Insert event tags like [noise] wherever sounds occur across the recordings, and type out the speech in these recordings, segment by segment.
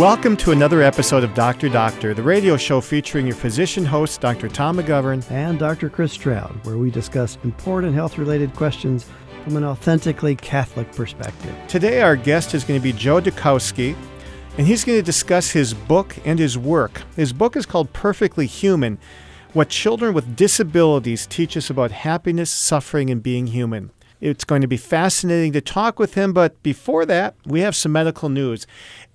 Welcome to another episode of Doctor Doctor, the radio show featuring your physician hosts, Dr. Tom McGovern. and Dr. Chris Stroud, where we discuss important health related questions from an authentically Catholic perspective. Today, our guest is going to be Joe Dutkowsky, and he's going to discuss his book and his work. His book is called Perfectly Human What Children with Disabilities Teach Us About Happiness, Suffering, and Being Human. It's going to be fascinating to talk with him, but before that, we have some medical news.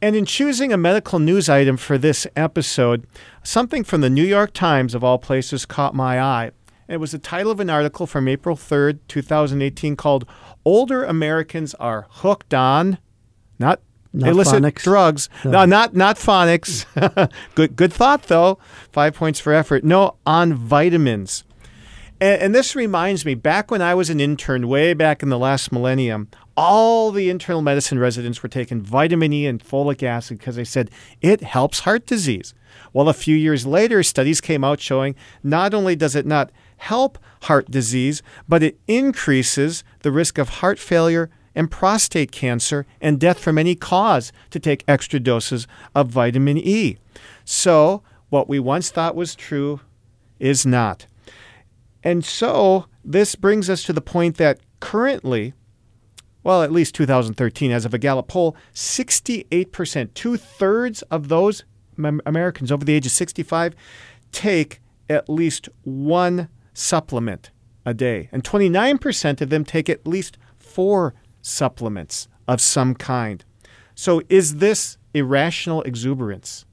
And in choosing a medical news item for this episode, something from the New York Times, of all places, caught my eye. It was the title of an article from April 3rd, 2018, called Older Americans Are Hooked on, not, Not illicit phonics? drugs. No. No. not, not phonics. [laughs] good, good thought, though. Five points for effort. No, on vitamins. And, and this reminds me, back when I was an intern, way back in the last millennium, all the internal medicine residents were taking vitamin E and folic acid because they said it helps heart disease. Well, a few years later, studies came out showing not only does it not help heart disease, but it increases the risk of heart failure and prostate cancer and death from any cause to take extra doses of vitamin E. So, what we once thought was true is not. And so this brings us to the point that currently, well, at least 2013, as of a Gallup poll, 68%, two thirds of those Americans over the age of 65 take at least one supplement a day. And 29% of them take at least four supplements of some kind. So is this irrational exuberance?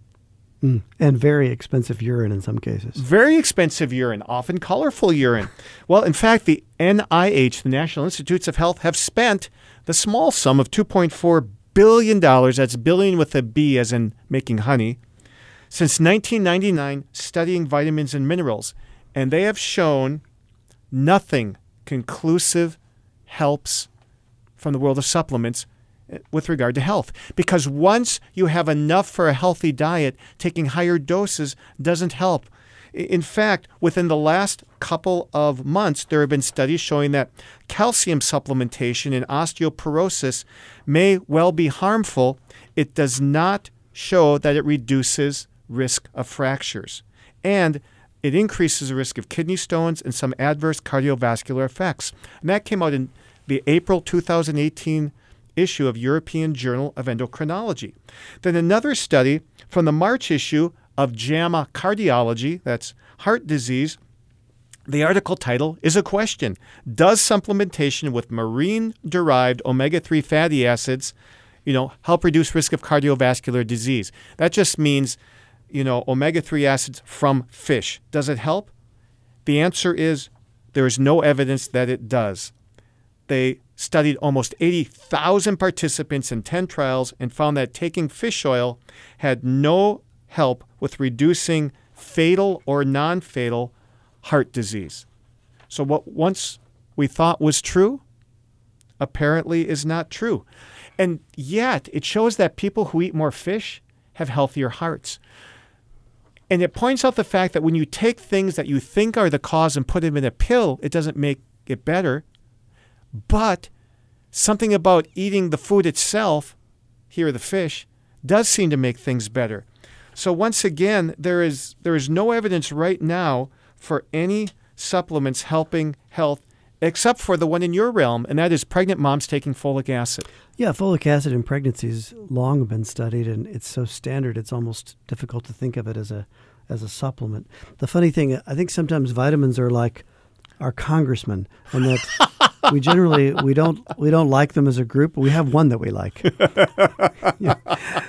Mm. And very expensive urine in some cases. Very expensive urine, often colorful urine. Well, in fact, the NIH, the National Institutes of Health, have spent the small sum of $2.4 billion, that's billion with a B as in making honey, since 1999 studying vitamins and minerals. And they have shown nothing conclusive helps from the world of supplements with regard to health. Because once you have enough for a healthy diet, taking higher doses doesn't help. In fact, within the last couple of months, there have been studies showing that calcium supplementation in osteoporosis may well be harmful. It does not show that it reduces risk of fractures. And it increases the risk of kidney stones and some adverse cardiovascular effects. And that came out in the April 2018 issue of European Journal of Endocrinology. Then another study from the March issue of JAMA Cardiology, that's heart disease, the article title is a question Does supplementation with marine derived omega 3 fatty acids you know, help reduce risk of cardiovascular disease? That just means, you know, omega 3 acids from fish. Does it help? The answer is there is no evidence that it does. They studied almost 80,000 participants in 10 trials and found that taking fish oil had no help with reducing fatal or non fatal heart disease. So, what once we thought was true apparently is not true. And yet, it shows that people who eat more fish have healthier hearts. And it points out the fact that when you take things that you think are the cause and put them in a pill, it doesn't make it better. But something about eating the food itself, here the fish, does seem to make things better. So once again, there is there is no evidence right now for any supplements helping health except for the one in your realm, and that is pregnant moms taking folic acid. Yeah, folic acid in pregnancy has long been studied, and it's so standard it's almost difficult to think of it as a as a supplement. The funny thing, I think sometimes vitamins are like our congressmen, and that [laughs] we generally we don't we don't like them as a group. But we have one that we like. [laughs] Yeah.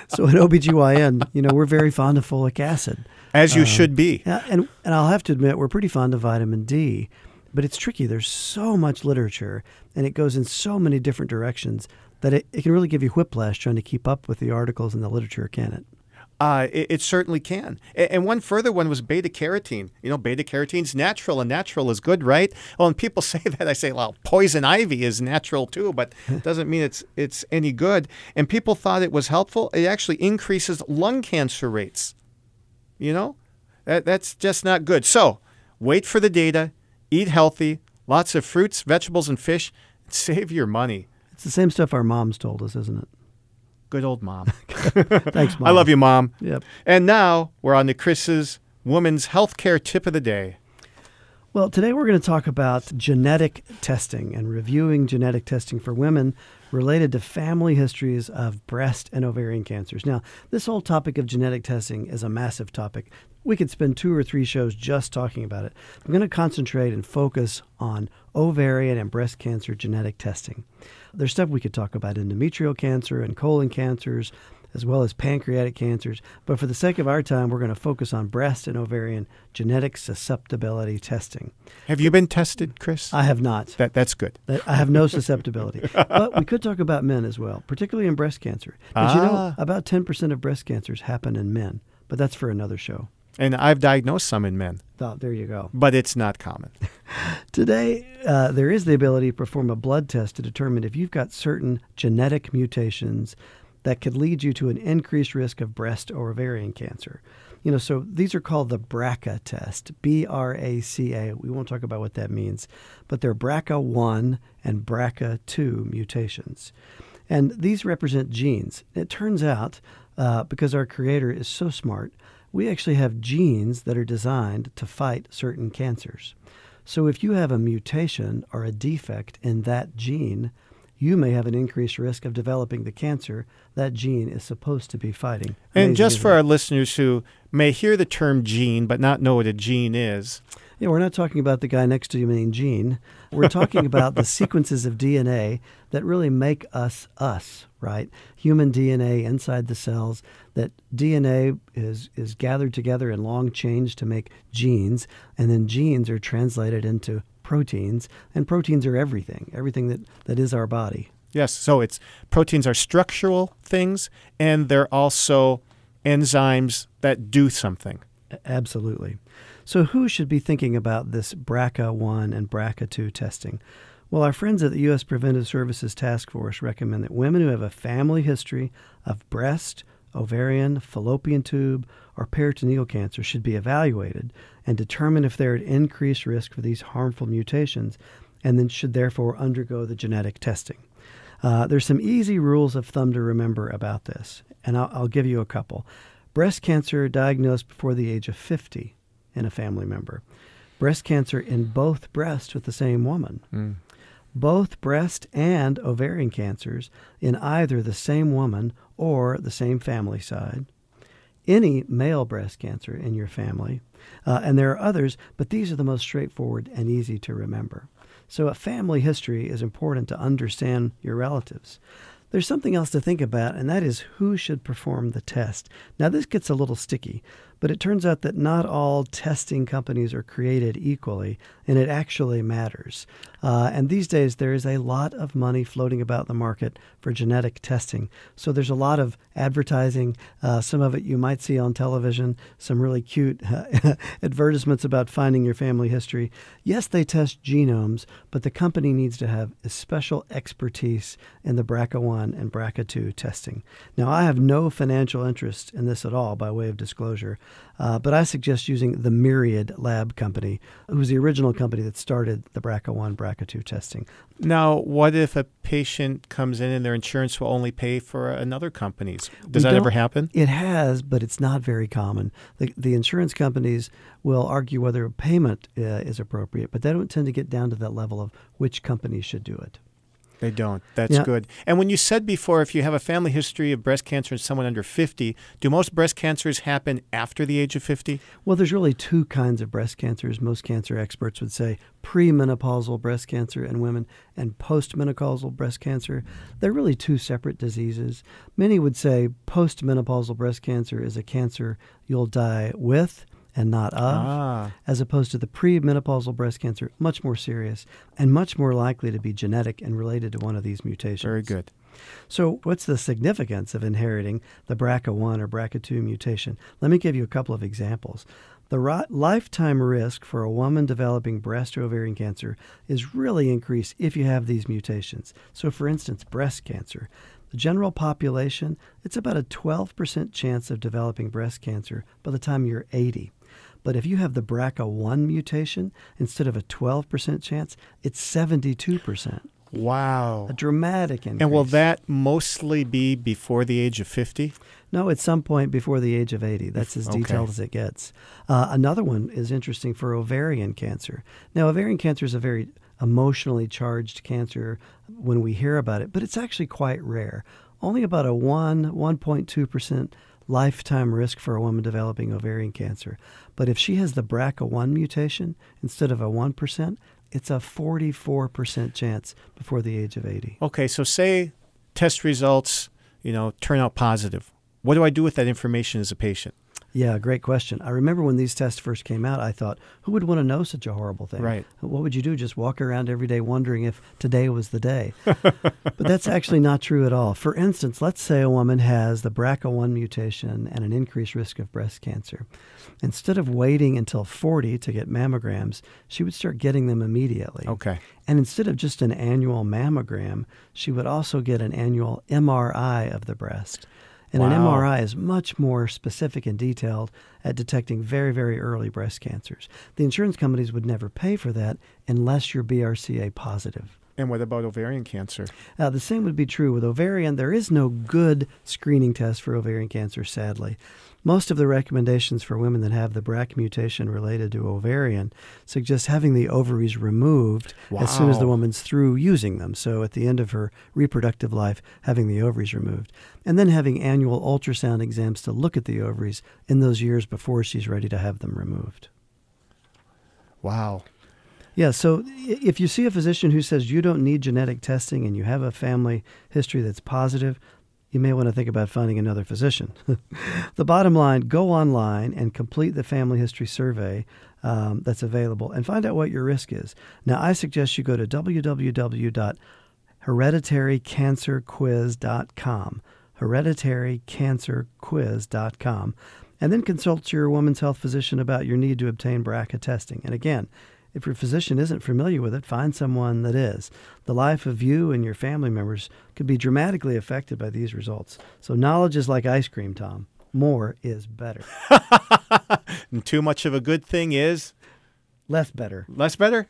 So at OBGYN, you know, we're very fond of folic acid. As you Um, should be. And and I'll have to admit we're pretty fond of vitamin D, but it's tricky. There's so much literature, and it goes in so many different directions that it, it can really give you whiplash trying to keep up with the articles and the literature, can it? Uh, it, it certainly can. A- And one further one was beta carotene. You know, beta carotene's natural, and natural is good, right? Well, when people [laughs] say that, I say, well, poison ivy is natural too, but it [laughs] doesn't mean it's it's any good. And people thought it was helpful. It actually increases lung cancer rates. You know, that, that's just not good. So, wait for the data. Eat healthy. Lots of fruits, vegetables, and fish. And [laughs] Save your money. It's the same stuff our moms told us, isn't it? Good old mom. [laughs] Thanks, Mom. I love you, Mom. Yep. And now we're on to Chris's Women's Healthcare Tip of the Day. Well, today we're going to talk about genetic testing and reviewing genetic testing for women related to family histories of breast and ovarian cancers. Now, this whole topic of genetic testing is a massive topic. We could spend two or three shows just talking about it. I'm going to concentrate and focus on ovarian and breast cancer genetic testing. There's stuff we could talk about endometrial cancer and colon cancers, as well as pancreatic cancers. But for the sake of our time, we're going to focus on breast and ovarian genetic susceptibility testing. Have you been tested, Chris? I have not. that that's good. I have no susceptibility. but we could talk about men as well, particularly in breast cancer. Did you know Ah. about 10% of breast cancers happen in men? But that's for another show. And I've diagnosed some in men, Oh, there you go. but it's not common. [laughs] Today, uh, there is the ability to perform a blood test to determine if you've got certain genetic mutations that could lead you to an increased risk of breast or ovarian cancer. You know, so these are called the BRCA test, B R A C A. We won't talk about what that means, but they're BRCA1 and BRCA2 mutations. And these represent genes. It turns out, uh, because our Creator is so smart, we actually have genes that are designed to fight certain cancers. So if you have a mutation or a defect in that gene, you may have an increased risk of developing the cancer that gene is supposed to be fighting. And just for it? our listeners who may hear the term gene but not know what a gene is, Yeah, we're not talking about the guy next to you named Gene. We're talking about the [laughs] sequences of DNA that really make us us, right? Human DNA inside the cells. That DNA is is gathered together in long chains to make genes, and then genes are translated into proteins, and proteins are everything, everything that, that is our body. yes, so it's proteins are structural things and they're also enzymes that do something. Absolutely. So, who should be thinking about this BRCA1 and BRCA2 testing? Well, our friends at the U.S. Preventive Services Task Force recommend that women who have a family history of breast, ovarian, fallopian tube, or peritoneal cancer should be evaluated and determine if they're at increased risk for these harmful mutations and then should therefore undergo the genetic testing. Uh, there's some easy rules of thumb to remember about this, and I'll, I'll give you a couple. Breast cancer diagnosed before the age of 50 in a family member. Breast cancer in both breasts with the same woman. Both breast and ovarian cancers in either the same woman or the same family side. Any male breast cancer in your family. Uh, and there are others, but these are the most straightforward and easy to remember. So, a family history is important to understand your relatives. There's something else to think about, and that is who should perform the test. Now, this gets a little sticky, but it turns out that not all testing companies are created equally, and it actually matters. Uh, and these days, there is a lot of money floating about the market for genetic testing. So, there's a lot of advertising. Uh, some of it you might see on television, some really cute uh, [laughs] advertisements about finding your family history. Yes, they test genomes, but the company needs to have a special expertise in the BRCA1 and BRCA2 testing. Now, I have no financial interest in this at all by way of disclosure, uh, but I suggest using the Myriad Lab Company, who's the original company that started the BRCA1 BRCA2 testing. Now, what if a patient comes in and their insurance will only pay for another company's? Does We that ever happen? It has, but it's not very common. The, the insurance companies will argue whether a payment uh, is appropriate, but they don't tend to get down to that level of which company should do it. They don't. That's Yeah. good. And when you said before, if you have a family history of breast cancer in someone under 50, do most breast cancers happen after the age of 50? Well, there's really two kinds of breast cancers. Most cancer experts would say premenopausal breast cancer in women and postmenopausal breast cancer. They're really two separate diseases. Many would say postmenopausal breast cancer is a cancer you'll die with and not of, Ah. as opposed to the premenopausal breast cancer, much more serious and much more likely to be genetic and related to one of these mutations. Very good. So, what's the significance of inheriting the BRCA1 or BRCA2 mutation? Let me give you a couple of examples. The ri- lifetime risk for a woman developing breast or ovarian cancer is really increased if you have these mutations. So, for instance, breast cancer. The general population, it's about a 12% chance of developing breast cancer by the time you're 80. But if you have the BRCA1 mutation, instead of a 12% chance, it's 72%. Wow. A dramatic increase. And will that mostly be before the age of 50? No, at some point before the age of 80. That's as Okay. detailed as it gets. Uh, another one is interesting for ovarian cancer. Now, ovarian cancer is a very emotionally charged cancer when we hear about it, but it's actually quite rare. Only about a 1, 1.2% lifetime risk for a woman developing ovarian cancer. But if she has the BRCA1 mutation instead of a 1%, it's a 44% chance before the age of 80. Okay, so say test results, you know, turn out positive. What do I do with that information as a patient? Yeah, great question. I remember when these tests first came out, I thought, who would want to know such a horrible thing? Right. What would you do? Just walk around every day wondering if today was the day. [laughs] but that's actually not true at all. For instance, let's say a woman has the BRCA1 mutation and an increased risk of breast cancer. Instead of waiting until 40 to get mammograms, she would start getting them immediately. Okay. And instead of just an annual mammogram, she would also get an annual MRI of the breast. And an MRI is much more specific and detailed at detecting very, very early breast cancers. The insurance companies would never pay for that unless you're BRCA positive. And what about ovarian cancer? Uh, the same would be true with ovarian. There is no good screening test for ovarian cancer, sadly. Most of the recommendations for women that have the BRCA mutation related to ovarian suggest having the ovaries removed as soon as the woman's through using them. So at the end of her reproductive life, having the ovaries removed. And then having annual ultrasound exams to look at the ovaries in those years before she's ready to have them removed. Wow. Yeah, so if you see a physician who says you don't need genetic testing and you have a family history that's positive, you may want to think about finding another physician. [laughs] the bottom line go online and complete the family history survey um, that's available and find out what your risk is. Now, I suggest you go to www.hereditarycancerquiz.com, hereditarycancerquiz.com, and then consult your woman's health physician about your need to obtain BRCA testing. And again, if your physician isn't familiar with it, find someone that is. The life of you and your family members could be dramatically affected by these results. So, knowledge is like ice cream, Tom. More is better. [laughs] And too much of a good thing is Less better. less better?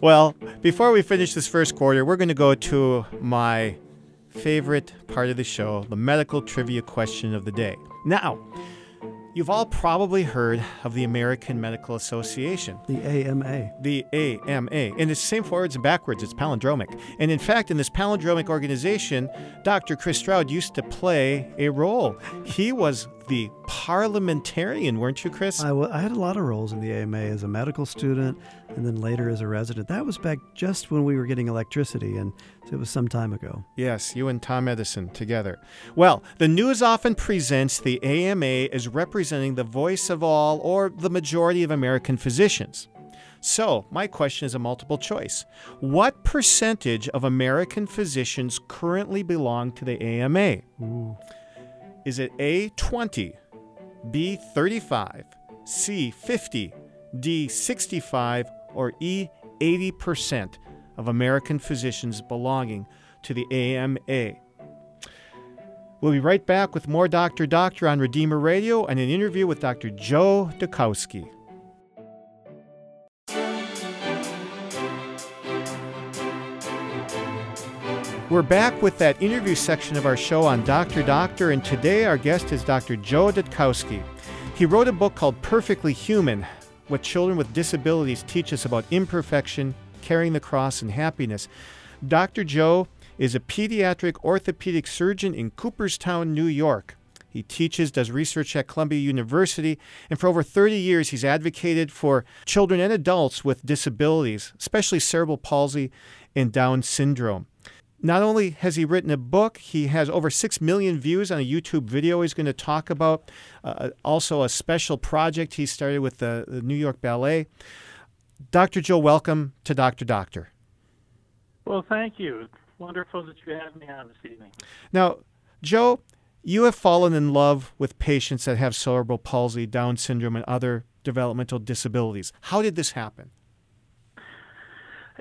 well, before we finish this first quarter, we're going to go to my favorite part of the show, the medical trivia question of the day. Now, you've all probably heard of the American Medical Association. The AMA. the AMA. And it's the same forwards and backwards, it's palindromic. And in fact, in this palindromic organization, Dr. Chris Stroud used to play a role. He was the parliamentarian, weren't you, Chris? I, w- I had a lot of roles in the AMA as a medical student and then later as a resident. That was back just when we were getting electricity, and it was some time ago. Yes, you and Tom Edison together. Well, the news often presents the AMA as representing the voice of all or the majority of American physicians. So, my question is a multiple choice. What percentage of American physicians currently belong to the AMA? Ooh. Is it A 20, B 35, C 50, D 65, or E 80% of American physicians belonging to the AMA? We'll be right back with more Dr. Doctor on Redeemer Radio and an interview with Dr. Joe Dutkowsky. We're back with that interview section of our show on Dr. Doctor, and today our guest is Dr. Joe Dutkowsky. He wrote a book called Perfectly Human What Children with Disabilities Teach Us About Imperfection, Carrying the Cross, and Happiness. Dr. Joe is a pediatric orthopedic surgeon in Cooperstown, New York. He teaches, does research at Columbia University, and for over 30 years he's advocated for children and adults with disabilities, especially cerebral palsy and Down syndrome. Not only has he written a book, he has over 6 million views on a YouTube video he's going to talk about. Uh, also, a special project he started with the, the New York Ballet. Dr. Joe, welcome to Dr. Doctor. Well, thank you. It's wonderful that you have me on this evening. Now, Joe, you have fallen in love with patients that have cerebral palsy, Down syndrome, and other developmental disabilities. How did this happen?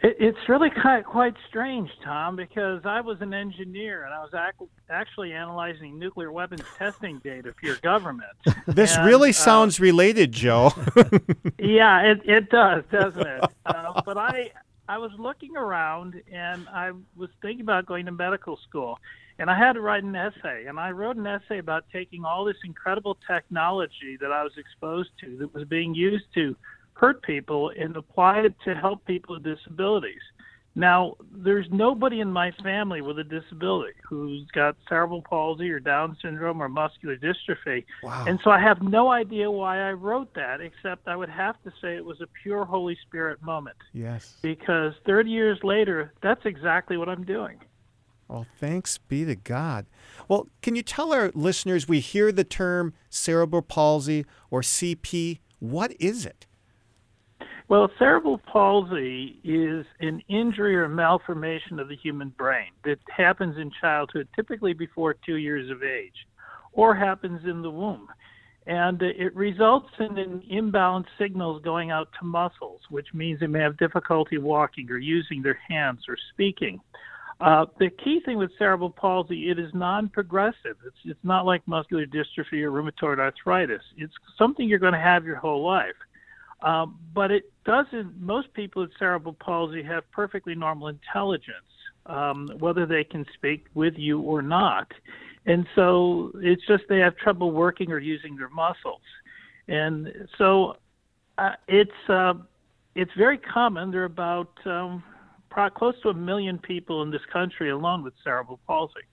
It, it's really quite, quite strange, Tom, because I was an engineer and I was ac- actually analyzing nuclear weapons testing data for your government. [laughs] This And, really uh, sounds related, Joe. [laughs] yeah, it, it does, doesn't it? [laughs] Uh, but I I was looking around and I was thinking about going to medical school. And I had to write an essay. And I wrote an essay about taking all this incredible technology that I was exposed to that was being used to hurt people and apply it to help people with disabilities. Now, there's nobody in my family with a disability who's got cerebral palsy or Down syndrome or muscular dystrophy. Wow. And so I have no idea why I wrote that, except I would have to say it was a pure Holy Spirit moment. Yes. Because 30 years later, that's exactly what I'm doing. Well, thanks be to God. Well, can you tell our listeners we hear the term cerebral palsy or CP? What is it? Well, cerebral palsy is an injury or malformation of the human brain that happens in childhood, typically before two years of age, or happens in the womb. And it results in an imbalanced signals going out to muscles, which means they may have difficulty walking or using their hands or speaking. Uh, the key thing with cerebral palsy, it is non-progressive. It's it's not like muscular dystrophy or rheumatoid arthritis. It's something you're going to have your whole life. Um, but it doesn't. Most people with cerebral palsy have perfectly normal intelligence, um, whether they can speak with you or not. And so it's just they have trouble working or using their muscles. And so uh, it's uh, it's very common. There are about um, close to a million people in this country alone with cerebral palsy.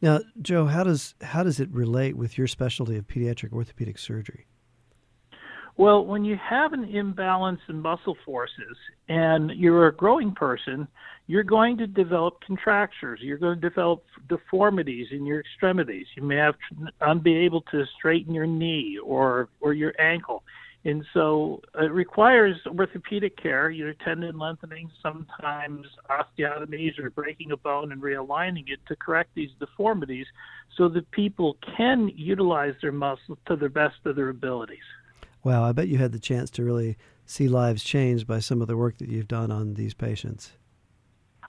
Now, Joe, how does how does it relate with your specialty of pediatric orthopedic surgery? Well, when you have an imbalance in muscle forces and you're a growing person, you're going to develop contractures. You're going to develop deformities in your extremities. You may have be able to straighten your knee or or your ankle. And so uh, it requires orthopedic care, either tendon lengthening, sometimes osteotomies or breaking a bone and realigning it to correct these deformities so that people can utilize their muscles to the best of their abilities. Wow, I bet you had the chance to really see lives changed by some of the work that you've done on these patients.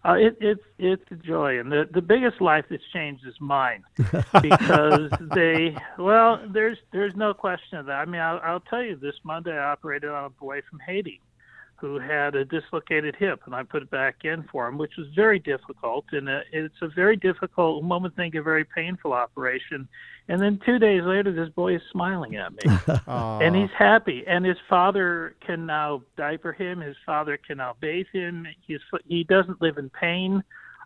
Uh, it, it's it's a joy, and the the biggest life that's changed is mine, because [laughs] they well, there's there's no question of that. I mean, I'll, I'll tell you, this Monday I operated on a boy from Haiti, who had a dislocated hip, and I put it back in for him, which was very difficult. And uh, it's a very difficult, one would think, a very painful operation. And then two days later, this boy is smiling at me, [laughs] and he's happy. And his father can now diaper him. His father can now bathe him. He's he doesn't live in pain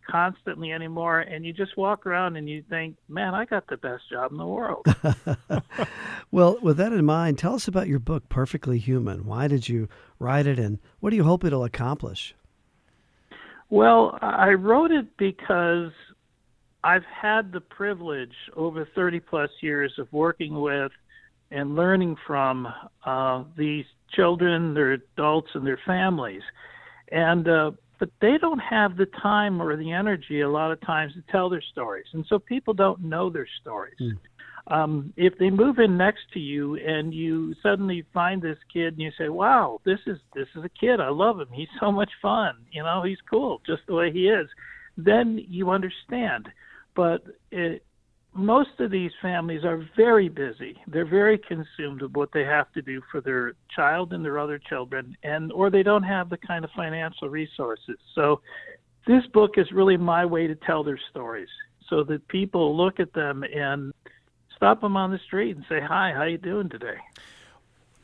constantly anymore and you just walk around and you think man i got the best job in the world. [laughs] Well with that in mind tell us about your book perfectly human. Why did you write it and what do you hope it'll accomplish? Well i wrote it because i've had the privilege over 30 plus years of working with and learning from uh, these children their adults and their families. And uh, but they don't have the time or the energy a lot of times to tell their stories, and so people don't know their stories. Mm. Um, if they move in next to you and you suddenly find this kid and you say, "Wow, this is this is a kid. I love him. He's [laughs] so much fun. You know, he's cool, just the way he is," then you understand. But it, most of these families are very busy. They're very consumed with what they have to do for their child and their other children, and or they don't have the kind of financial resources. So, this book is really my way to tell their stories, so that people look at them and stop them on the street and say, "Hi, how you doing today?"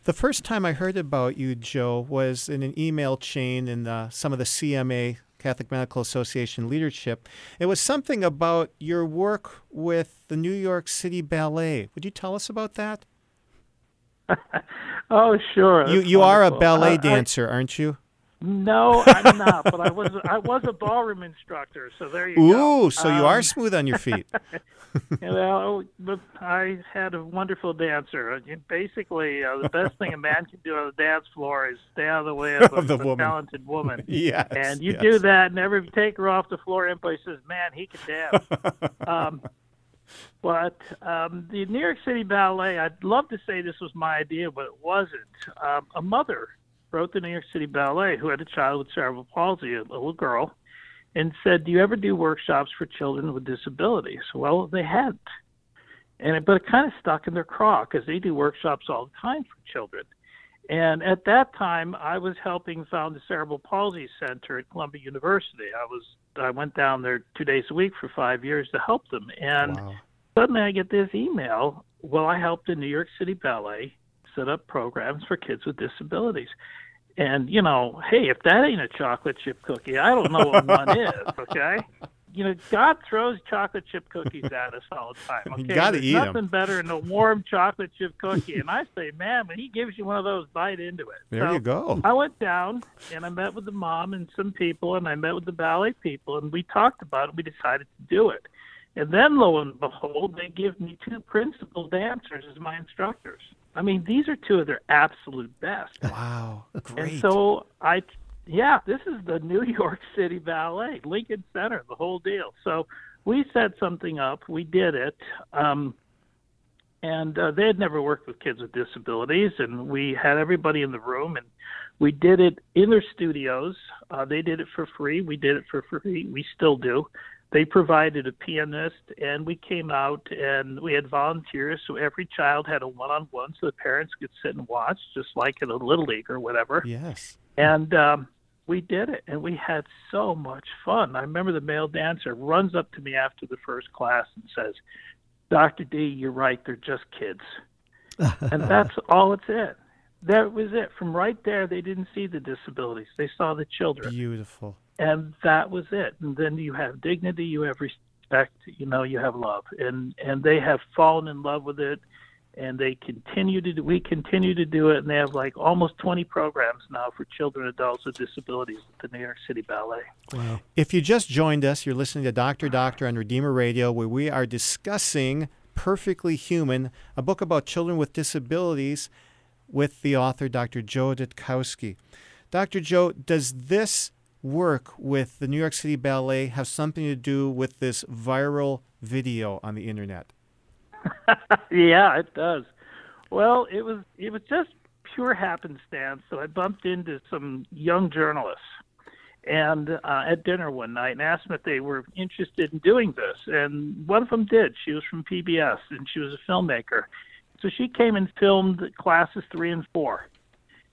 The first time I heard about you, Joe, was in an email chain in uh, some of the CMA Catholic Medical Association leadership. It was something about your work with the New York City Ballet. Would you tell us about that? [laughs] oh, sure. You you are a ballet dancer, I, aren't you? No, I'm not. but I was I was a ballroom instructor, so there you Ooh, go. Ooh, so um, you are um, smooth on your feet. [laughs] [laughs] well, but I had a wonderful dancer. Basically, uh, the best thing a man can do on the dance floor is stay out of the way of, [laughs] a, the woman. talented woman. yes, and you yes. do that, and every take her off the floor, everybody says, "Man, he can dance." um, but um, the New York City Ballet, I'd love to say this was my idea, but it wasn't. Um, a mother wrote the New York City Ballet, who had a child with cerebral palsy, a little girl, and said, "Do you ever do workshops for children with disabilities?" Well, they hadn't, and it, but it kind of stuck in their craw because they do workshops all the time for children. And at that time, I was helping found the Cerebral Palsy Center at Columbia University. I was I went down there two days a week for five years to help them. And Wow. suddenly, I get this email. Well, I helped the New York City Ballet set up programs for kids with disabilities. And you know, hey, if that ain't a chocolate chip cookie, I don't know what one is. [laughs] Okay. You know, God throws chocolate chip cookies at us all the time. [laughs] Okay, You gotta There's eat nothing better than a warm chocolate chip cookie. And I say, man, when he gives you one of those, bite into it. There So you go. I went down and I met with the mom and some people, and I met with the ballet people, and we talked about it. We decided to do it. And then, lo and behold, they give me two principal dancers as my instructors. I mean, these are two of their absolute best. [laughs] Wow. Great. And so I, yeah, this is the New [laughs] York City Ballet, Lincoln Center, the whole deal. So we set something up. We did it. Um, and uh, they had never worked with kids with disabilities, and we had everybody in the room, and we did it in their studios. Uh, they did it for free. We did it for free. We still do. They provided a pianist, and we came out and we had volunteers. So every child had a one-on-one, so the parents could sit and watch, just like in a little league or whatever yes. and um, we did it, and we had so much fun. I remember the male dancer runs up to me after the first class and says, "Dr. D, you're right. They're just kids," and [laughs] that's all it's it. That was it. From right there, they didn't see the disabilities; they saw the children, Beautiful. And that was it. And then you have dignity, you have respect, you know, you have love, and and they have fallen in love with it and they continue to do, we continue to do it and they have like almost 20 programs now for children adults with disabilities at the New York City Ballet. Wow. If you just joined us, you're listening to Doctor Doctor on Redeemer Radio, where we are discussing Perfectly Human, a book about children with disabilities with the author, Dr. Joe Dutkowsky. Dr. Joe, does this work with the New York City Ballet have something to do with this viral video on the internet? [laughs] yeah, it does. Well, it was it was just pure happenstance. So I bumped into some young journalists and uh, at dinner one night and asked them if they were interested in doing this. And one of them did. She was from PBS and she was a filmmaker. So she came and filmed classes three and four,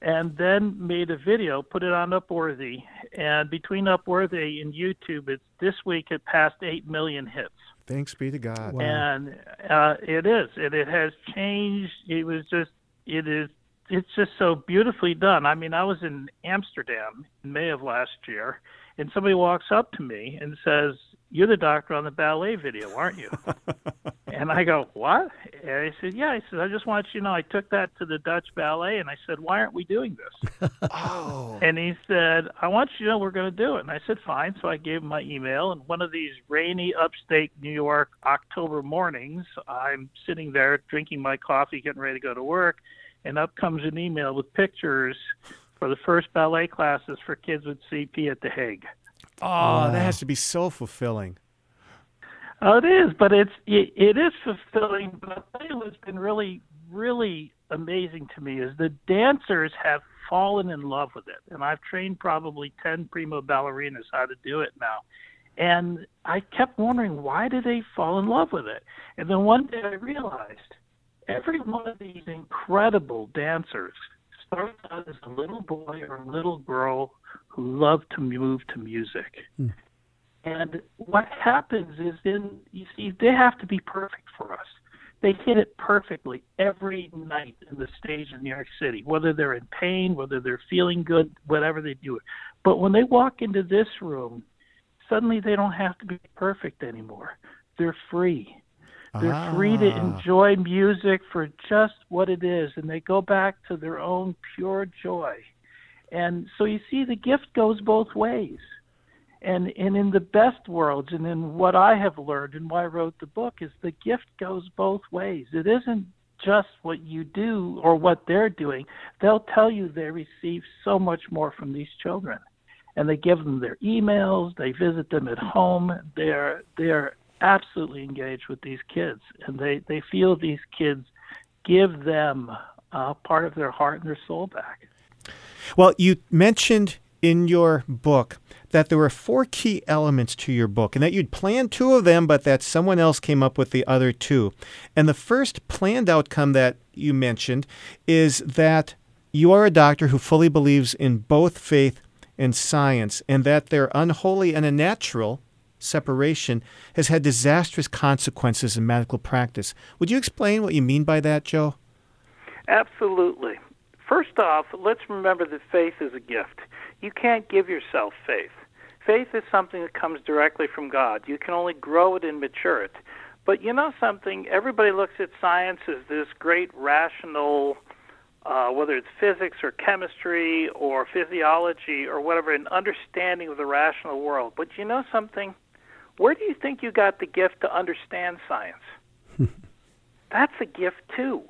and then made a video, put it on Upworthy. And between Upworthy and YouTube, it's this week it passed eight million hits. Thanks be to God. Wow. And uh, it is, and it has changed. It was just, it is, it's just so beautifully done. I mean, I was in Amsterdam in May of last year, and somebody walks up to me and says, "You're the doctor on the ballet video, aren't you?" [laughs] and I go, "What?" And he said, "Yeah." He said, "I just want you to know, I took that to the Dutch ballet, and I said, why aren't we doing this?" [laughs] Oh. And he said, I want you to know we're going to do it. And I said, fine. So I gave him my email. And one of these rainy upstate New York October mornings, I'm sitting there drinking my coffee, getting ready to go to work. And up comes an email with pictures for the first ballet classes for kids with CP at The Hague. Oh, that oh. has to be so fulfilling. Oh, it is, but it's it, it is fulfilling. But what's been really, really amazing to me is the dancers have fallen in love with it, and I've trained probably ten primo ballerinas how to do it now. And I kept wondering why did they fall in love with it? And then one day I realized every one of these incredible dancers starts out as a little boy or a little girl who loved to move to music. Hmm. And what happens is then you see they have to be perfect for us. They hit it perfectly every night in the stage in New York City, whether they're in pain, whether they're feeling good, whatever they do. But when they walk into this room, suddenly they don't have to be perfect anymore. They're free. They're free to Ah. enjoy music for just what it is, and they go back to their own pure joy. And so you see, the gift goes both ways. And and in the best worlds, and in what I have learned and why I wrote the book, is the gift goes both ways. It isn't just what you do or what they're doing. They'll tell you they receive so much more from these children, and they give them their emails. They visit them at home. They're they're absolutely engaged with these kids, and they they feel these kids give them uh, part of their heart and their soul back. Well, you mentioned in your book that there were four key elements to your book and that you'd planned two of them, but that someone else came up with the other two. And the first planned outcome that you mentioned is that you are a doctor who fully believes in both faith and science, and that their unholy and unnatural separation has had disastrous consequences in medical practice. Would you explain what you mean by that, Joe? Absolutely. First off, let's remember that faith is a gift. You can't give yourself faith. Faith is something that comes directly from God. You can only grow it and mature it. But you know something? Everybody looks at science as this great rational, uh, whether it's physics or chemistry or physiology or whatever, an understanding of the rational world. But you know something? Where do you think you got the gift to understand science? [laughs] That's a gift too.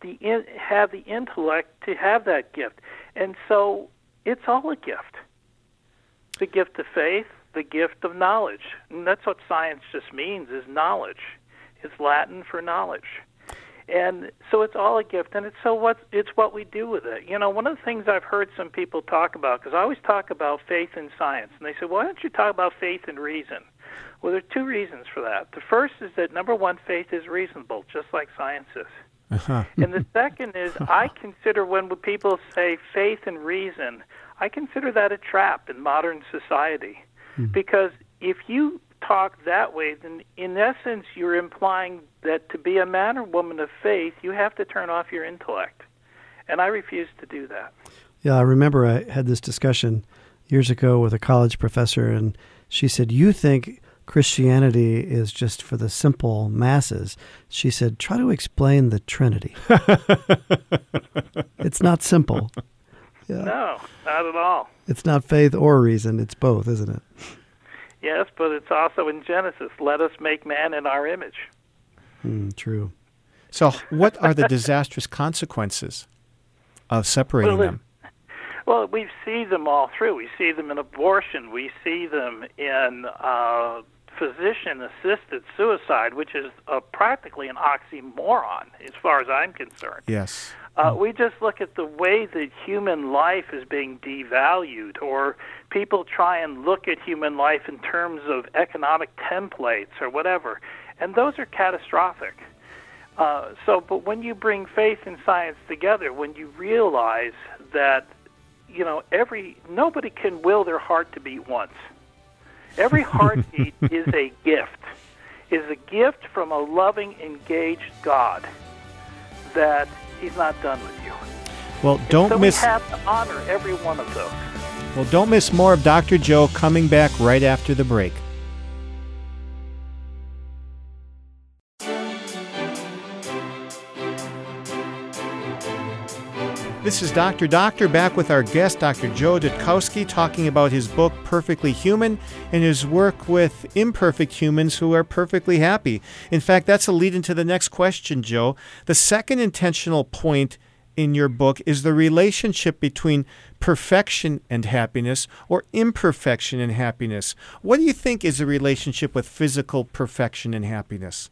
The in, have the intellect to have that gift, and so it's all a gift. The gift of faith, the gift of knowledge, and that's what science just means is knowledge. It's Latin for knowledge, and so it's all a gift, and it's so what it's what we do with it. You know, one of the things I've heard some people talk about because I always talk about faith and science, and they say, "Why don't you talk about faith and reason?" Well, there are two reasons for that. The first is that number one, faith is reasonable, just like science is. Uh-huh. and the second is I consider when people say faith and reason, I consider that a trap in modern society. Mm. Because if you talk that way, then in essence you're implying that to be a man or woman of faith, you have to turn off your intellect. And I refuse to do that. Yeah, I remember I had this discussion years ago with a college professor, and she said, You think Christianity is just for the simple masses. She said, try to explain the Trinity. [laughs] it's not simple. Yeah. No, not at all. It's not faith or reason. It's both, isn't it? Yes, but it's also in Genesis. Let us make man in our image. Mm, true. So, what are the disastrous consequences of separating well, them? Well, we see them all through. We see them in abortion. We see them in uh, physician assisted suicide, which is uh, practically an oxymoron as far as I'm concerned. Yes. Uh, we just look at the way that human life is being devalued, or people try and look at human life in terms of economic templates or whatever, and those are catastrophic. Uh, so, but when you bring faith and science together, when you realize that, you know, every nobody can will their heart to beat once. Every [laughs] heartbeat is a gift, is a gift from a loving, engaged God that He's not done with you. Well, don't so miss. We have to honor every one of those. Well, don't miss more of Dr. Joe coming back right after the break. This is Dr. Doctor back with our guest, Dr. Joe Dutkowsky, talking about his book, Perfectly Human, and his work with imperfect humans who are perfectly happy. In fact, that's a lead into the next question, Joe. The second intentional point in your book is the relationship between perfection and happiness or imperfection and happiness. What do you think is the relationship with physical perfection and happiness?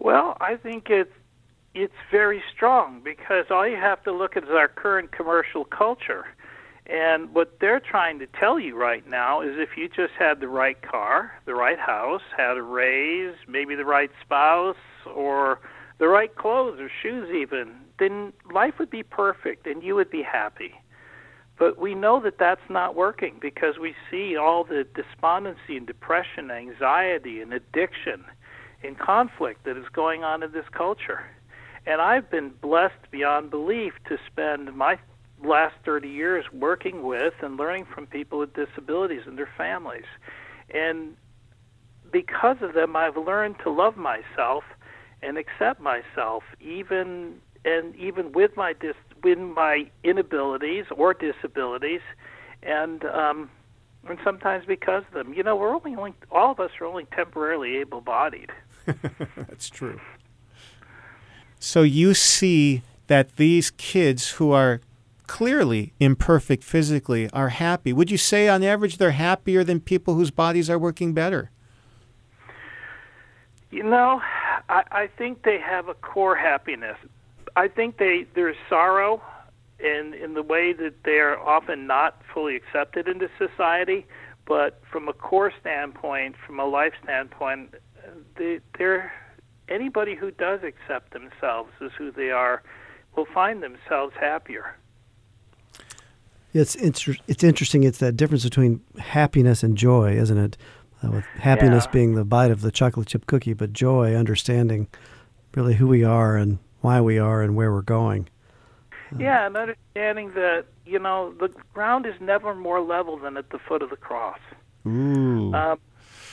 Well, I think it's it's very strong because all you have to look at is our current commercial culture. And what they're trying to tell you right now is if you just had the right car, the right house, had a raise, maybe the right spouse, or the right clothes or shoes, even, then life would be perfect and you would be happy. But we know that that's not working because we see all the despondency and depression, anxiety and addiction and conflict that is going on in this culture. And I've been blessed beyond belief to spend my last 30 years working with and learning from people with disabilities and their families. And because of them, I've learned to love myself and accept myself, even and even with my dis, with my inabilities or disabilities, and um, and sometimes because of them. You know, we're only, only all of us are only temporarily able-bodied. [laughs] That's true. So you see that these kids who are clearly imperfect physically are happy. Would you say on average they're happier than people whose bodies are working better? You know, I, I think they have a core happiness. I think they there's sorrow in in the way that they are often not fully accepted into society, but from a core standpoint, from a life standpoint, they, they're anybody who does accept themselves as who they are will find themselves happier. It's inter- it's interesting. It's that difference between happiness and joy, isn't it? Uh, with happiness Yeah. being the bite of the chocolate chip cookie, but joy, understanding really who we are and why we are and where we're going. Yeah, and understanding that you know the ground is never more level than at the foot of the cross. Ooh. Um,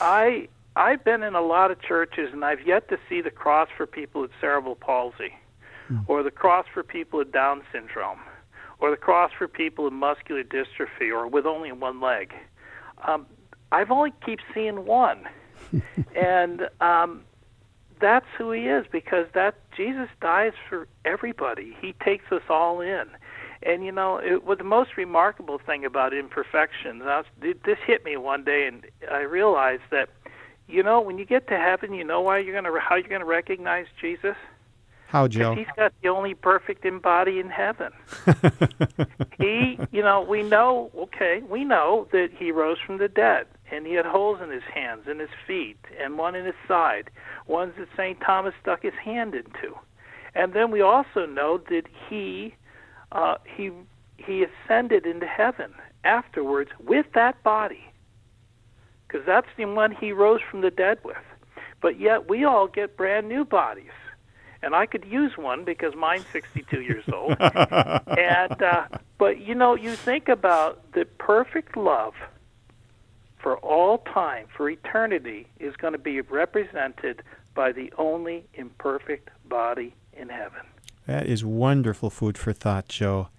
I I've been in a lot of churches, and I've yet to see the cross for people with cerebral palsy, or the cross for people with Down syndrome, or the cross for people with muscular dystrophy, or with only one leg. Um, I've only keep seeing one, [laughs] and um, that's who he is because that Jesus dies for everybody. He takes us all in. And you know, it, what the most remarkable thing about imperfections, I was, this hit me one day, and I realized that, you know, when you get to heaven, you know why you're gonna how you're gonna recognize Jesus. How, Joe? He's got the only perfect body in heaven. [laughs] he, you know, we know, okay, we know that he rose from the dead, and he had holes in his hands and his feet, and one in his side, ones that St. Thomas stuck his hand into. And then we also know that he, uh, he, he ascended into heaven afterwards with that body, because that's the one he rose from the dead with. But yet we all get brand new bodies and I could use one because mine's 62 years [laughs] old. and uh, but you know, you think about the perfect love for all time, for eternity, is going to be represented by the only imperfect body in heaven. That is wonderful food for thought, Joe.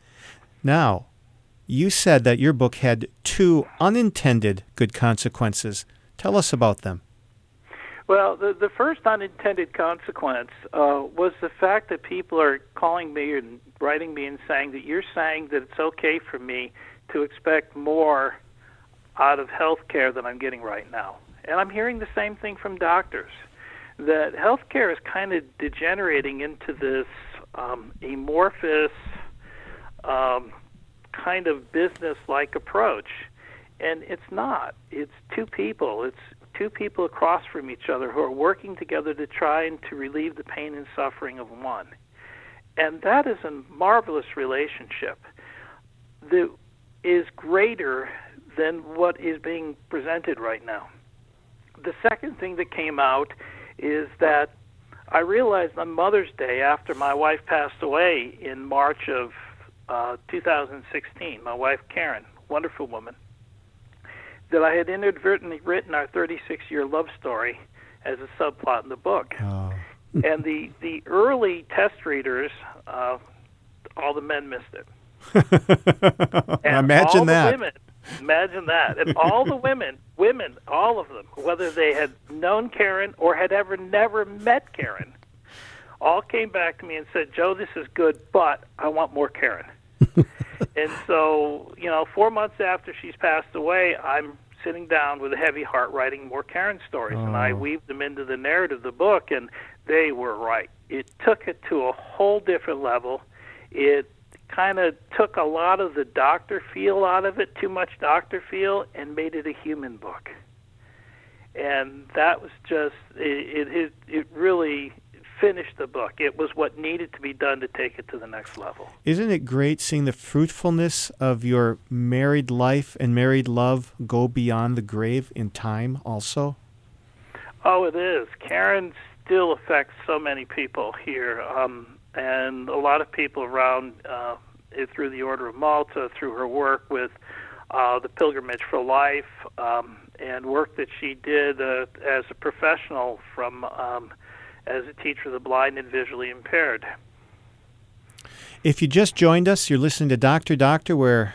Now, you said that your book had two unintended good consequences. Tell us about them. Well, the the first unintended consequence uh, was the fact that people are calling me and writing me and saying that you're saying that it's okay for me to expect more out of health care than I'm getting right now. And I'm hearing the same thing from doctors that healthcare is kind of degenerating into this um, amorphous um, kind of business-like approach, and it's not. It's two people. It's two people across from each other who are working together to try and to relieve the pain and suffering of one. And that is a marvelous relationship that is greater than what is being presented right now. The second thing that came out is that I realized on Mother's Day, after my wife passed away in March of uh, 2016, my wife Karen, wonderful woman, that I had inadvertently written our 36 year love story as a subplot in the book. Oh. [laughs] and the, the early test readers, uh, all the men missed it. [laughs] Imagine all that. The women, imagine that. And all the women, [laughs] women, all of them, whether they had known Karen or had ever never met Karen, all came back to me and said, Joe, this is good, but I want more Karen. [laughs] and so, you know, four months after she's passed away, I'm sitting down with a heavy heart writing more Karen stories. And I Oh. weaved them into the narrative of the book, and they were right. It took it to a whole different level. It kind of took a lot of the doctor feel out of it, too much doctor feel, and made it a human book. And that was just it. It it really finished the book. It was what needed to be done to take it to the next level. Isn't it great seeing the fruitfulness of your married life and married love go beyond the grave in time also? Oh, it is. Karen still affects so many people here, um, and a lot of people around uh, through the Order of Malta, through her work with uh, the Pilgrimage for Life, um, and work that she did uh, as a professional from um, as a teacher of the blind and visually impaired. If you just joined us, you're listening to Doctor Doctor, where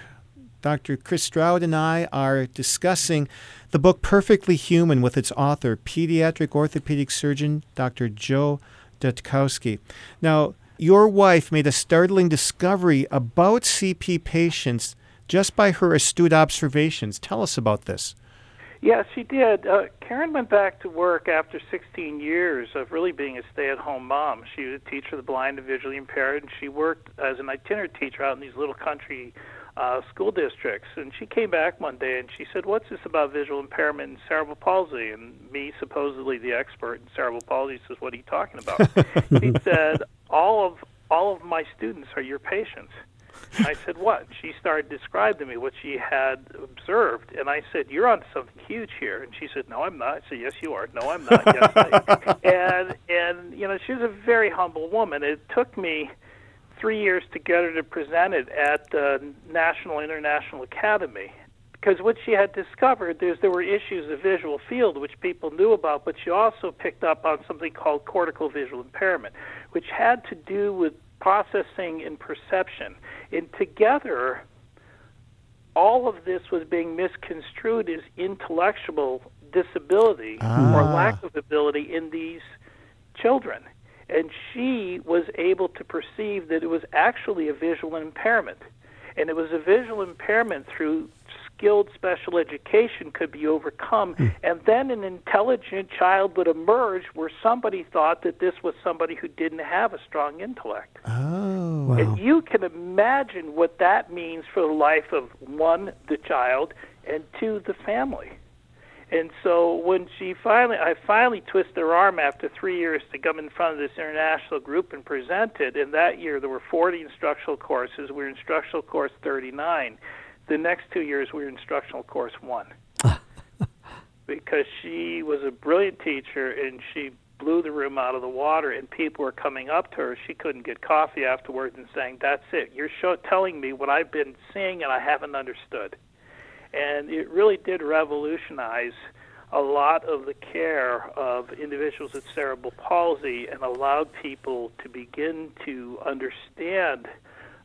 Dr. Chris Stroud and I are discussing the book Perfectly Human with its author, pediatric orthopedic surgeon Dr. Joe Dutkowsky. Now, your wife made a startling discovery about CP patients just by her astute observations. Tell us about this. Yes, she did. Uh, Karen went back to work after 16 years of really being a stay-at-home mom. She was a teacher of the blind and visually impaired, and she worked as an itinerant teacher out in these little country uh, school districts. And she came back one day and she said, "What's this about visual impairment and cerebral palsy?" And me, supposedly the expert in cerebral palsy, says, "What are you talking about?" [laughs] she said, "All of all of my students are your patients. [laughs] I said, What? She started describing to me what she had observed. And I said, You're on something huge here. And she said, No, I'm not. I said, Yes, you are. No, I'm not. Yes, I [laughs] And, and, you know, she was a very humble woman. It took me three years to get her to present it at the National International Academy. Because what she had discovered is there were issues of visual field which people knew about, but she also picked up on something called cortical visual impairment, which had to do with processing and perception. And together, all of this was being misconstrued as intellectual disability Ah. or lack of ability in these children. And she was able to perceive that it was actually a visual impairment. And it was a visual impairment through skilled special education could be overcome. Hmm. And then an intelligent child would emerge where somebody thought that this was somebody who didn't have a strong intellect. Oh. Wow. And you can imagine what that means for the life of one, the child, and two, the family. And so when she finally, I finally twisted her arm after three years to come in front of this international group and present it. And that year there were 40 instructional courses. We were instructional course 39. The next two years we were instructional course one. [laughs] because she was a brilliant teacher and she blew the room out of the water and people were coming up to her. She couldn't get coffee afterwards and saying that's it. You're show- telling me what i've been seeing and i haven't understood. And it really did revolutionize a lot of the care of individuals with cerebral palsy and allowed people to begin to understand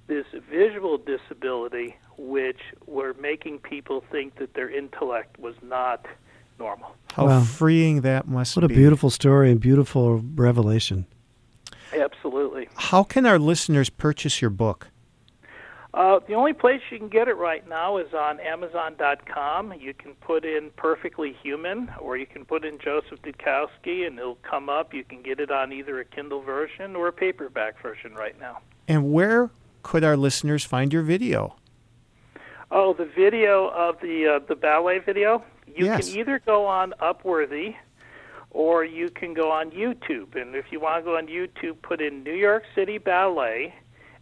this visual disability which were making people think that their intellect was not normal How Wow. freeing that must be What a beautiful story and beautiful revelation. absolutely How can our listeners purchase your book? Uh, the only place you can get it right now is on Amazon.com. You can put in Perfectly Human, or you can put in Joseph Dutkowsky, and it'll come up. You can get it on either a Kindle version or a paperback version right now. And where could our listeners find your video? Oh, the video of the uh, the ballet video. You Yes. can either go on Upworthy, or you can go on YouTube. And if you want to go on YouTube, put in New York City Ballet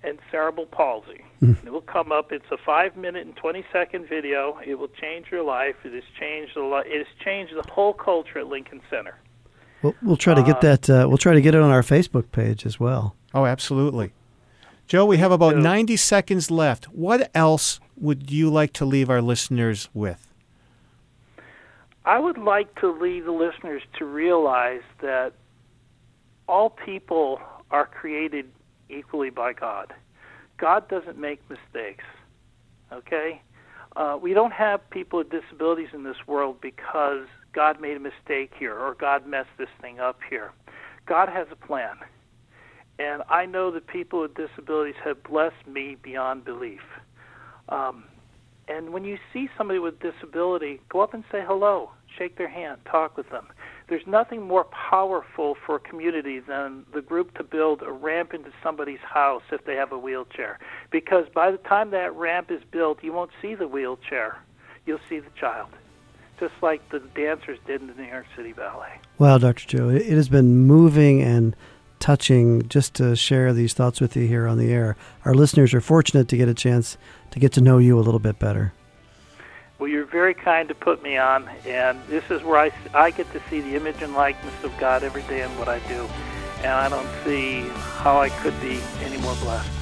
and cerebral palsy. It will come up. It's a five minute and twenty second video. It will change your life. It has changed the li- it has changed the whole culture at Lincoln Center. We'll, we'll try to get that. Uh, we'll try to get it on our Facebook page as well. Oh, absolutely. Joe, we have about do. 90 seconds left. What else would you like to leave our listeners with? I would like to lead the listeners to realize that all people are created equally by God. God doesn't make mistakes. Okay? Uh, we don't have people with disabilities in this world because God made a mistake here or God messed this thing up here. God has a plan. And I know that people with disabilities have blessed me beyond belief. Um, and when you see somebody with disability, go up and say hello, shake their hand, talk with them. There's nothing more powerful for a community than the group to build a ramp into somebody's house if they have a wheelchair. Because by the time that ramp is built, you won't see the wheelchair. You'll see the child. Just like the dancers did in the New York City Ballet. Wow, Dr. Joe, it, it has been moving and touching just to share these thoughts with you here on the air. Our listeners are fortunate to get a chance to get to know you a little bit better. Well, you're very kind to put me on, and this is where I, I get to see the image and likeness of God every day in what I do. And I don't see how I could be any more blessed.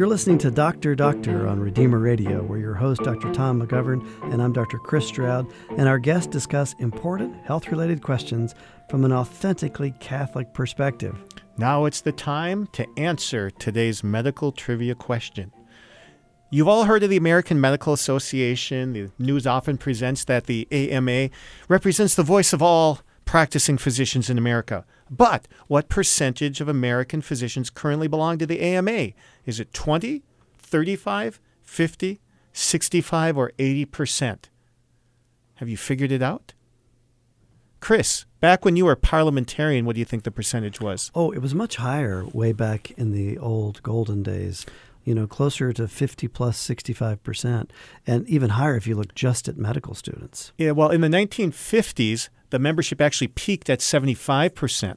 You're listening to Doctor Doctor on Redeemer Radio, where your host, Dr. Tom McGovern, and I'm Dr. Chris Stroud, and our guests discuss important health related questions from an authentically Catholic perspective. Now it's the time to answer today's medical trivia question. You've all heard of the American Medical Association. The news often presents that the AMA represents the voice of all practicing physicians in America. But what percentage of American physicians currently belong to the AMA? Is it 20, 35, 50, 65, or 80%? Have you figured it out? Chris, back when you were parliamentarian, what do you think the percentage was? Oh, it was much higher way back in the old golden days. you know, closer to 50 plus 65%, and even higher if you look just at medical students. Yeah, well, in the 1950s, the membership actually peaked at 75%.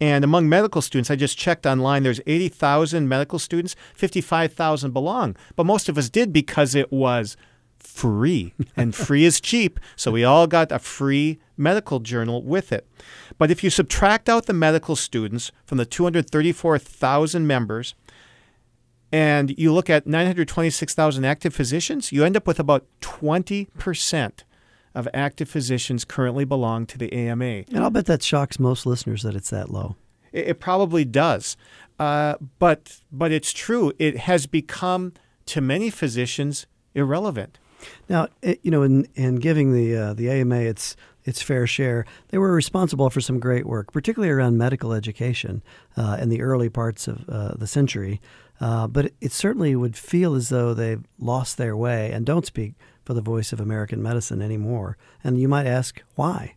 And among medical students, I just checked online, there's 80,000 medical students, 55,000 belong. But most of us did because it was free, and [laughs] free is cheap. So we all got a free medical journal with it. But if you subtract out the medical students from the 234,000 members, and you look at 926,000 active physicians, you end up with about 20% of active physicians currently belong to the AMA. And I'll bet that shocks most listeners that it's that low. It, it probably does. Uh, but, but it's true. It has become, to many physicians, irrelevant. Now, it, you know, in, in giving the uh, the AMA its its fair share, they were responsible for some great work, particularly around medical education uh, in the early parts of uh, the century. Uh, but it, it, certainly would feel as though they've lost their way and don't speak for the voice of American medicine anymore. And you might ask, why?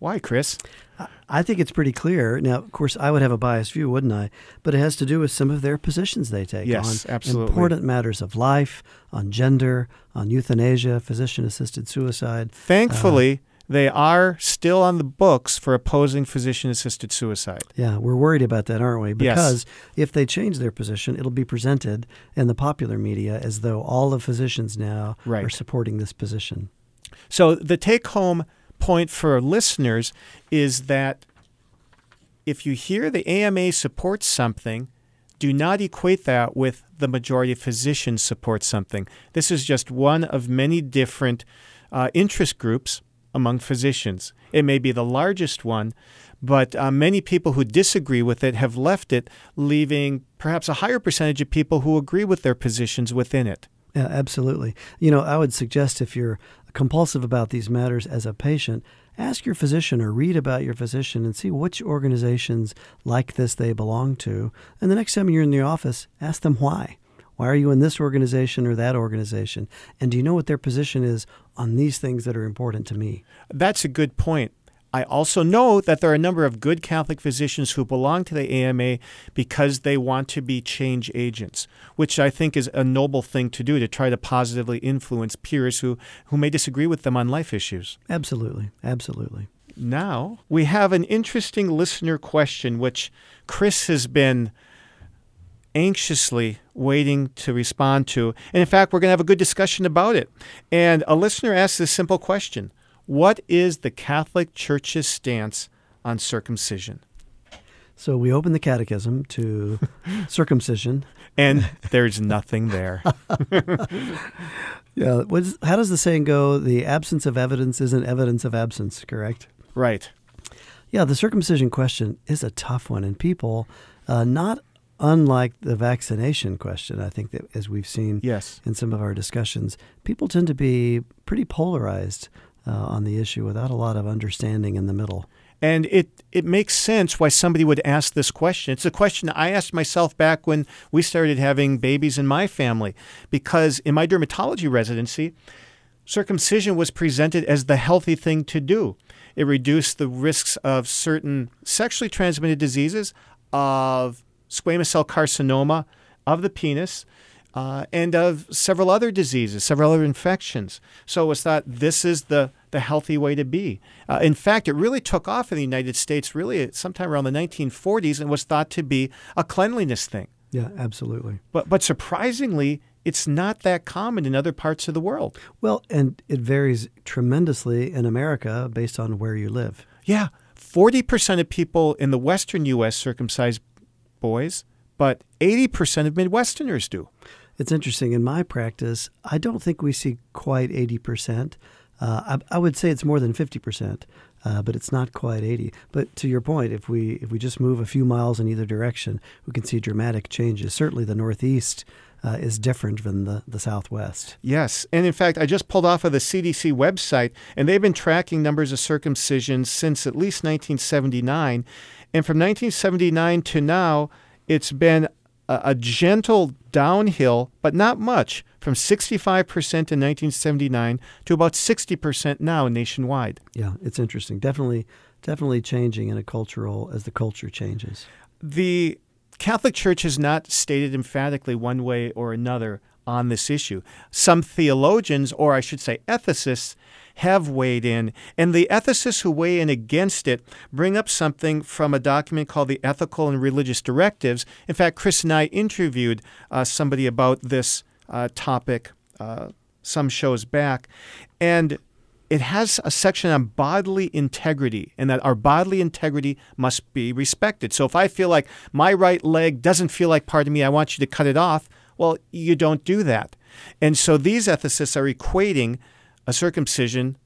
Why, Chris? I think it's pretty clear. Now, of course, I would have a biased view, wouldn't I? But it has to do with some of their positions they take yes, on absolutely. important matters of life, on gender, on euthanasia, physician assisted suicide. Thankfully, uh, they are still on the books for opposing physician assisted suicide. Yeah, we're worried about that, aren't we? Because yes. if they change their position, it'll be presented in the popular media as though all the physicians now right. are supporting this position. So the take home point for listeners is that if you hear the AMA supports something, do not equate that with the majority of physicians support something. This is just one of many different uh, interest groups among physicians. It may be the largest one, but uh, many people who disagree with it have left it, leaving perhaps a higher percentage of people who agree with their positions within it. Yeah, absolutely. You know, I would suggest if you're compulsive about these matters as a patient, ask your physician or read about your physician and see which organizations like this they belong to. And the next time you're in the office, ask them why. Why are you in this organization or that organization? And do you know what their position is on these things that are important to me? That's a good point. I also know that there are a number of good Catholic physicians who belong to the AMA because they want to be change agents, which I think is a noble thing to do to try to positively influence peers who, who may disagree with them on life issues. Absolutely. Absolutely. Now, we have an interesting listener question, which Chris has been anxiously waiting to respond to. And in fact, we're going to have a good discussion about it. And a listener asked this simple question what is the Catholic Church's stance on circumcision? So we open the catechism to [laughs] circumcision. And there's nothing there. [laughs] yeah. how does the saying go? The absence of evidence isn't evidence of absence, correct? Right. Yeah, the circumcision question is a tough one. And people, uh, not unlike the vaccination question, I think that as we've seen yes. in some of our discussions, people tend to be pretty polarized uh, on the issue without a lot of understanding in the middle. And it, it makes sense why somebody would ask this question. It's a question I asked myself back when we started having babies in my family, because in my dermatology residency, circumcision was presented as the healthy thing to do. It reduced the risks of certain sexually transmitted diseases, of squamous cell carcinoma of the penis, uh, and of several other diseases, several other infections. So it was thought this is the, the healthy way to be. Uh, in fact, it really took off in the United States really sometime around the 1940s and was thought to be a cleanliness thing. Yeah, absolutely. But, but surprisingly, it's not that common in other parts of the world. Well, and it varies tremendously in America based on where you live. Yeah. 40% of people in the Western U.S. circumcise boys, but 80% of Midwesterners do. It's interesting. In my practice, I don't think we see quite 80%. Uh, I, I, would say it's more than 50%, uh, but it's not quite 80. But to your point, if we if we just move a few miles in either direction, we can see dramatic changes. Certainly, the Northeast uh, is different than the, the Southwest. Yes. And in fact, I just pulled off of the CDC website, and they've been tracking numbers of circumcisions since at least 1979. And from 1979 to now, it's been a, a gentle downhill, but not much, from 65% in 1979 to about 60% now nationwide. Yeah, it's interesting. Definitely, definitely changing in a cultural as the culture changes. The Catholic Church has not stated emphatically one way or another on this issue. Some theologians, or I should say ethicists, have weighed in, and the ethicists who weigh in against it bring up something from a document called the Ethical and Religious Directives. In fact, Chris and I interviewed uh, somebody about this uh, topic uh, some shows back, and it has a section on bodily integrity and that our bodily integrity must be respected. So if I feel like my right leg doesn't feel like part of me, I want you to cut it off. Well, you don't do that. And so these ethicists are equating a circumcision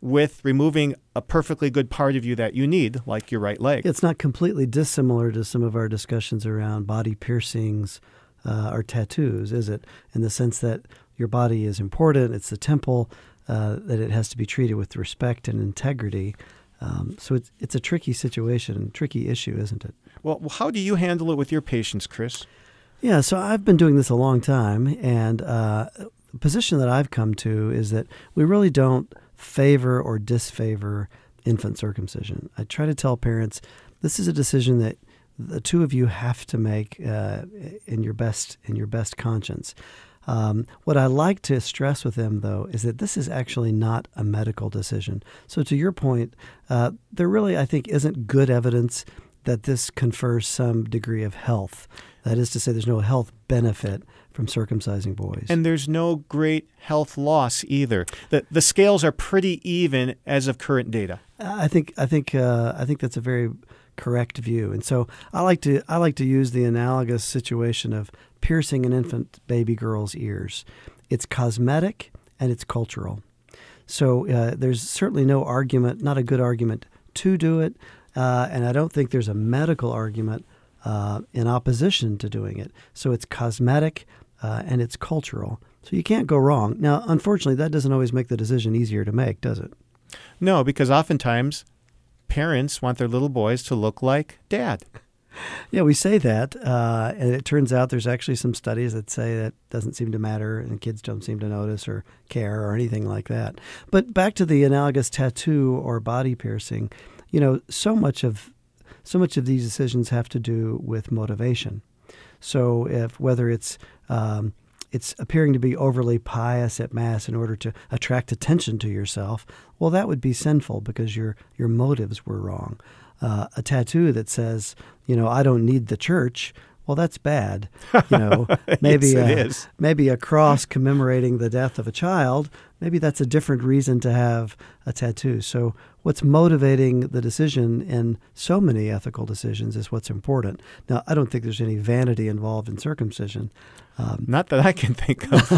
with removing a perfectly good part of you that you need, like your right leg. It's not completely dissimilar to some of our discussions around body piercings uh, or tattoos, is it? In the sense that your body is important, it's the temple, uh, that it has to be treated with respect and integrity. Um, so it's, it's a tricky situation, tricky issue, isn't it? Well, how do you handle it with your patients, Chris? Yeah, so I've been doing this a long time, and uh, the position that I've come to is that we really don't favor or disfavor infant circumcision. I try to tell parents this is a decision that the two of you have to make uh, in your best in your best conscience. Um, what I like to stress with them, though, is that this is actually not a medical decision. So, to your point, uh, there really, I think, isn't good evidence that this confers some degree of health. That is to say, there's no health benefit from circumcising boys. And there's no great health loss either. The, the scales are pretty even as of current data. I think I think uh, I think that's a very correct view. And so I like to I like to use the analogous situation of piercing an infant baby girl's ears. It's cosmetic and it's cultural. So uh, there's certainly no argument, not a good argument to do it, uh, and I don't think there's a medical argument uh, in opposition to doing it. So it's cosmetic uh, and it's cultural. So you can't go wrong. Now, unfortunately, that doesn't always make the decision easier to make, does it? No, because oftentimes parents want their little boys to look like dad. [laughs] Yeah, we say that, uh, and it turns out there's actually some studies that say that doesn't seem to matter, and kids don't seem to notice or care or anything like that. But back to the analogous tattoo or body piercing, you know, so much of so much of these decisions have to do with motivation. So if whether it's um, it's appearing to be overly pious at mass in order to attract attention to yourself, well, that would be sinful because your your motives were wrong. Uh, a tattoo that says, you know, I don't need the church. Well, that's bad. You know, [laughs] maybe yes, a, maybe a cross commemorating the death of a child. Maybe that's a different reason to have a tattoo. So, what's motivating the decision in so many ethical decisions is what's important. Now, I don't think there's any vanity involved in circumcision. Um, not that I can think of.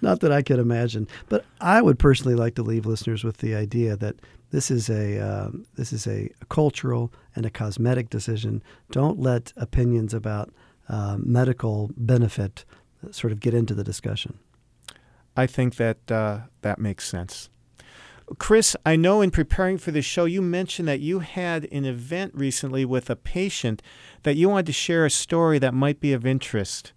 [laughs] not that I can imagine. But I would personally like to leave listeners with the idea that this is a uh, this is a, a, cultural and a cosmetic decision. Don't let opinions about uh, medical benefit sort of get into the discussion. I think that uh, that makes sense. Chris, I know in preparing for this show, you mentioned that you had an event recently with a patient that you wanted to share a story that might be of interest.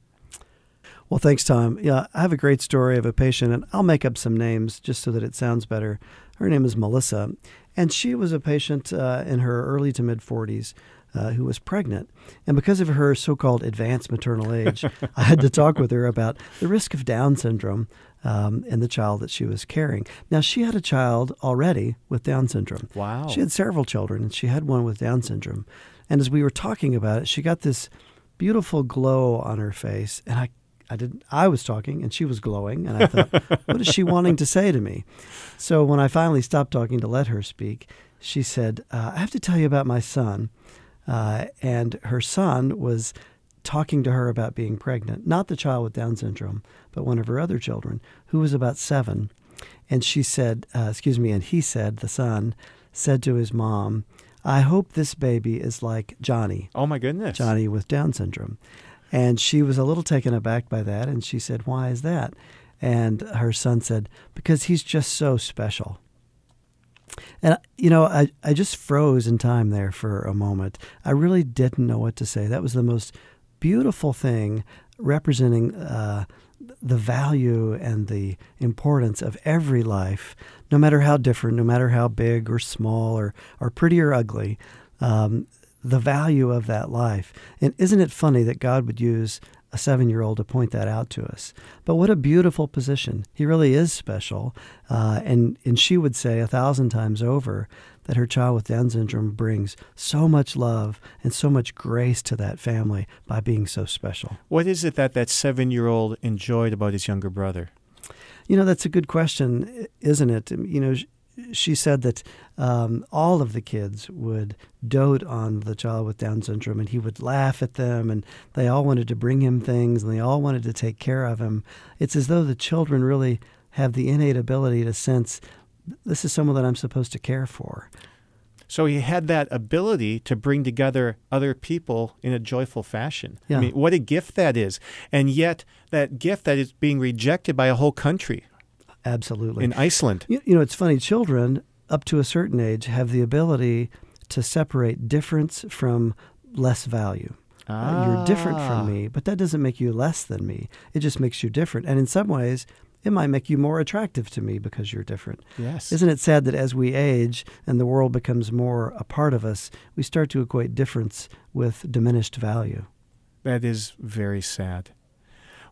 Well, thanks, Tom. Yeah, I have a great story of a patient, and I'll make up some names just so that it sounds better. Her name is Melissa, and she was a patient uh, in her early to mid 40s. Uh, who was pregnant. And because of her so called advanced maternal age, [laughs] I had to talk with her about the risk of Down syndrome um, in the child that she was carrying. Now, she had a child already with Down syndrome. Wow. She had several children, and she had one with Down syndrome. And as we were talking about it, she got this beautiful glow on her face. And I I didn't. I was talking and she was glowing and I thought, [laughs] what is she wanting to say to me? So when I finally stopped talking to let her speak, she said, uh, I have to tell you about my son. Uh, and her son was talking to her about being pregnant, not the child with Down syndrome, but one of her other children, who was about seven. And she said, uh, excuse me, and he said, the son said to his mom, I hope this baby is like Johnny. Oh, my goodness. Johnny with Down syndrome. And she was a little taken aback by that. And she said, Why is that? And her son said, Because he's just so special. And, you know, I, I just froze in time there for a moment. I really didn't know what to say. That was the most beautiful thing representing uh, the value and the importance of every life, no matter how different, no matter how big or small or, or pretty or ugly. Um, the value of that life. And isn't it funny that God would use a seven year old to point that out to us? But what a beautiful position. He really is special. Uh, and, and she would say a thousand times over that her child with Down syndrome brings so much love and so much grace to that family by being so special. What is it that that seven year old enjoyed about his younger brother? You know, that's a good question, isn't it? You know, she said that um, all of the kids would dote on the child with Down syndrome, and he would laugh at them, and they all wanted to bring him things, and they all wanted to take care of him. It's as though the children really have the innate ability to sense this is someone that I'm supposed to care for. So he had that ability to bring together other people in a joyful fashion. Yeah. I mean, what a gift that is. And yet, that gift that is being rejected by a whole country Absolutely. in Iceland. You, you know, it's funny. Children up to a certain age have the ability to separate difference from less value. Uh, you're different Ah. from me, but that doesn't make you less than me. It just makes you different. And in some ways, it might make you more attractive to me because you're different. Yes. Isn't it sad that as we age and the world becomes more a part of us, we start to equate difference with diminished value? That is very sad.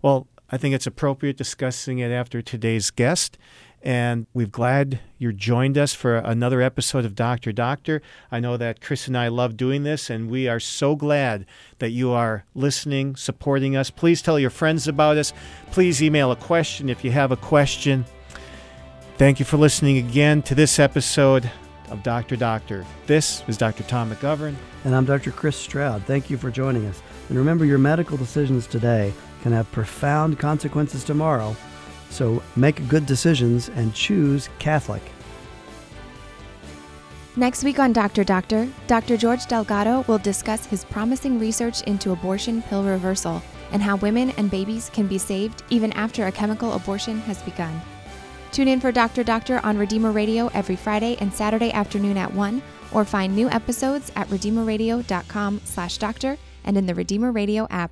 Well, I think it's appropriate discussing it after today's guest. And we're glad you joined us for another episode of Doctor Doctor. I know that Chris and I love doing this, and we are so glad that you are listening, supporting us. Please tell your friends about us. Please email a question if you have a question. Thank you for listening again to this episode of Doctor Doctor. This is Dr. Tom McGovern. And I'm Dr. Chris Stroud. Thank you for joining us. And remember, your medical decisions today can have profound consequences tomorrow. So make good decisions and choose Catholic. Next week on Dr. Doctor, Dr. George Delgado will discuss his promising research into abortion pill reversal and how women and babies can be saved even after a chemical abortion has begun. Tune in for Dr. Doctor on Redeemer Radio every Friday and Saturday afternoon at 1 or find new episodes at redeemerradio.com slash doctor and in the Redeemer Radio app.